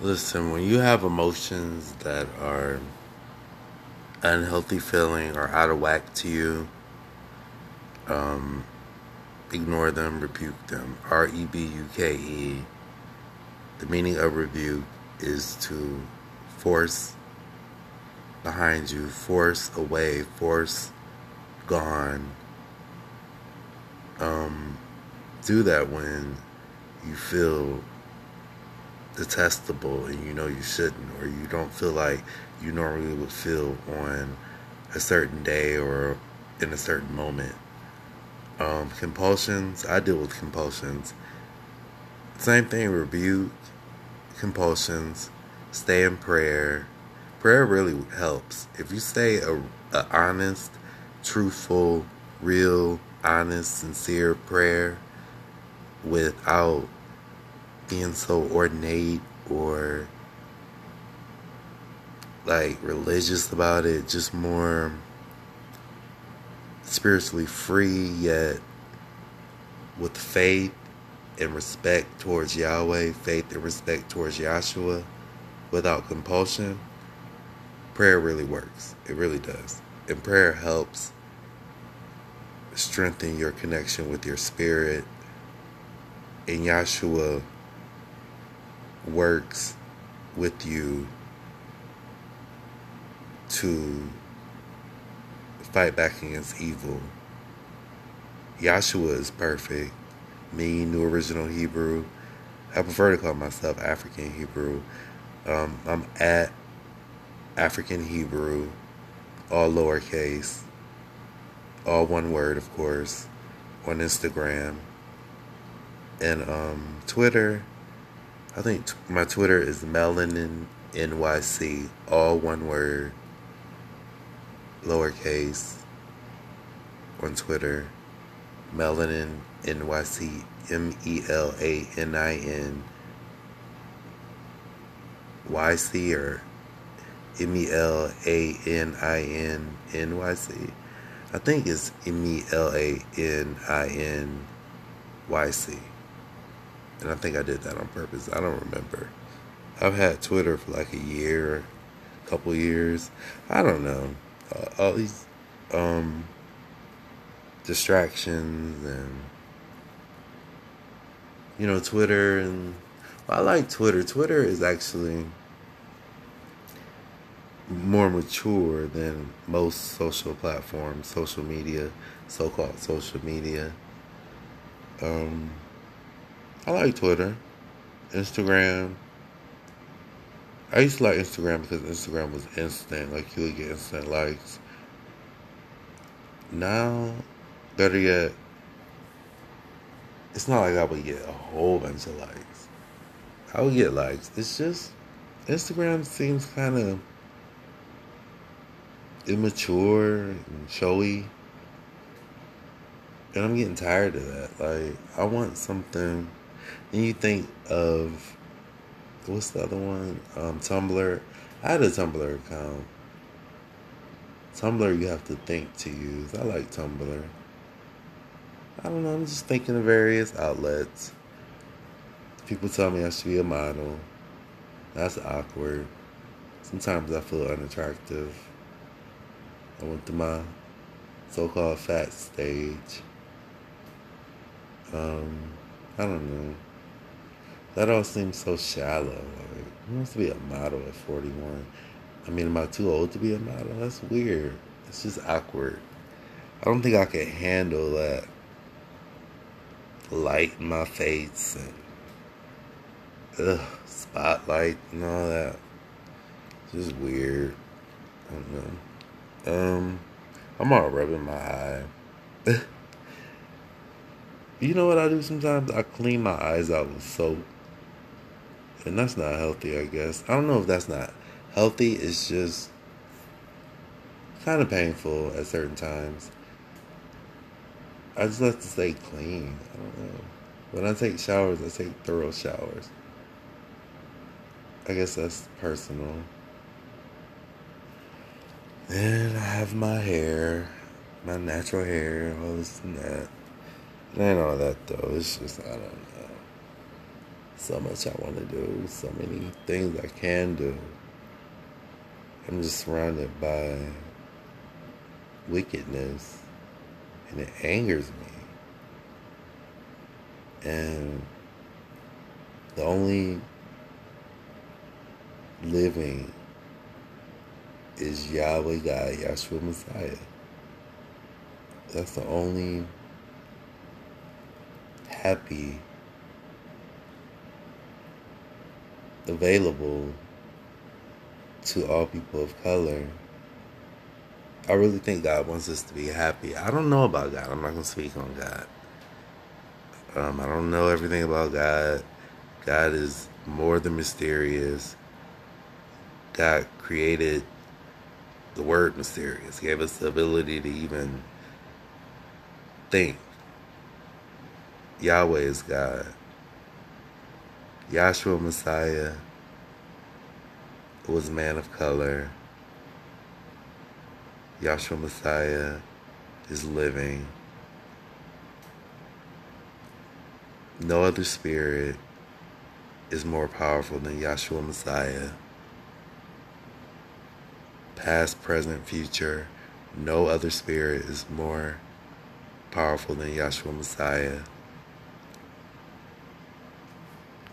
Listen, when you have emotions that are unhealthy feeling or out of whack to you, um, ignore them, rebuke them. R E B U K E. The meaning of rebuke is to force behind you, force away, force gone. Um, do that when you feel detestable and you know you shouldn't, or you don't feel like you normally would feel on a certain day or in a certain moment. Um, compulsions, I deal with compulsions. Same thing, rebuke, compulsions, stay in prayer. Prayer really helps. If you stay a, a honest, truthful, real, honest, sincere prayer without being so ornate or like religious about it, just more spiritually free yet with faith and respect towards Yahweh, faith and respect towards Yahshua without compulsion, prayer really works. It really does. And prayer helps strengthen your connection with your spirit. And Yahshua works with you to fight back against evil. Yahshua is perfect. Me, New Original Hebrew. I prefer to call myself African Hebrew. Um, I'm at African Hebrew, all lowercase, all one word, of course, on Instagram. And um, Twitter, I think t- my Twitter is Melanin NYC, all one word, lowercase, on Twitter. Melanin NYC, M E L A N I N Y C or M E L A N I N N Y C. I think it's M E L A N I N Y C. And I think I did that on purpose. I don't remember. I've had Twitter for like a year, a couple years. I don't know. Uh, all these um, distractions and you know Twitter and well, I like Twitter. Twitter is actually more mature than most social platforms, social media, so-called social media. Um, I like Twitter, Instagram. I used to like Instagram because Instagram was instant, like you would get instant likes. Now, better yet, it's not like I would get a whole bunch of likes. I would get likes. It's just Instagram seems kind of immature and showy. And I'm getting tired of that. Like, I want something. And you think of what's the other one? Um, Tumblr. I had a Tumblr account. Tumblr, you have to think to use. I like Tumblr. I don't know. I'm just thinking of various outlets. People tell me I should be a model. That's awkward. Sometimes I feel unattractive. I went to my so-called fat stage. Um, I don't know. That all seems so shallow. Like, who wants to be a model at 41? I mean, am I too old to be a model? That's weird. It's just awkward. I don't think I can handle that light in my face and ugh, spotlight and all that. It's just weird. I don't know. Um, I'm all rubbing my eye. you know what I do sometimes? I clean my eyes out with soap. And that's not healthy, I guess. I don't know if that's not healthy. It's just kind of painful at certain times. I just like to stay clean. I don't know. When I take showers, I take thorough showers. I guess that's personal. Then I have my hair, my natural hair, all this and that. Ain't all that though. It's just I don't know. So much I want to do, so many things I can do. I'm just surrounded by wickedness, and it angers me. And the only living is Yahweh God, Yahshua Messiah. That's the only happy available to all people of color. I really think God wants us to be happy. I don't know about God. I'm not going to speak on God. Um, I don't know everything about God. God is more than mysterious. God created the word mysterious, gave us the ability to even think. Yahweh is God. Yahshua Messiah was a man of color. Yahshua Messiah is living. No other spirit is more powerful than Yahshua Messiah. Past, present, future, no other spirit is more powerful than Yahshua Messiah.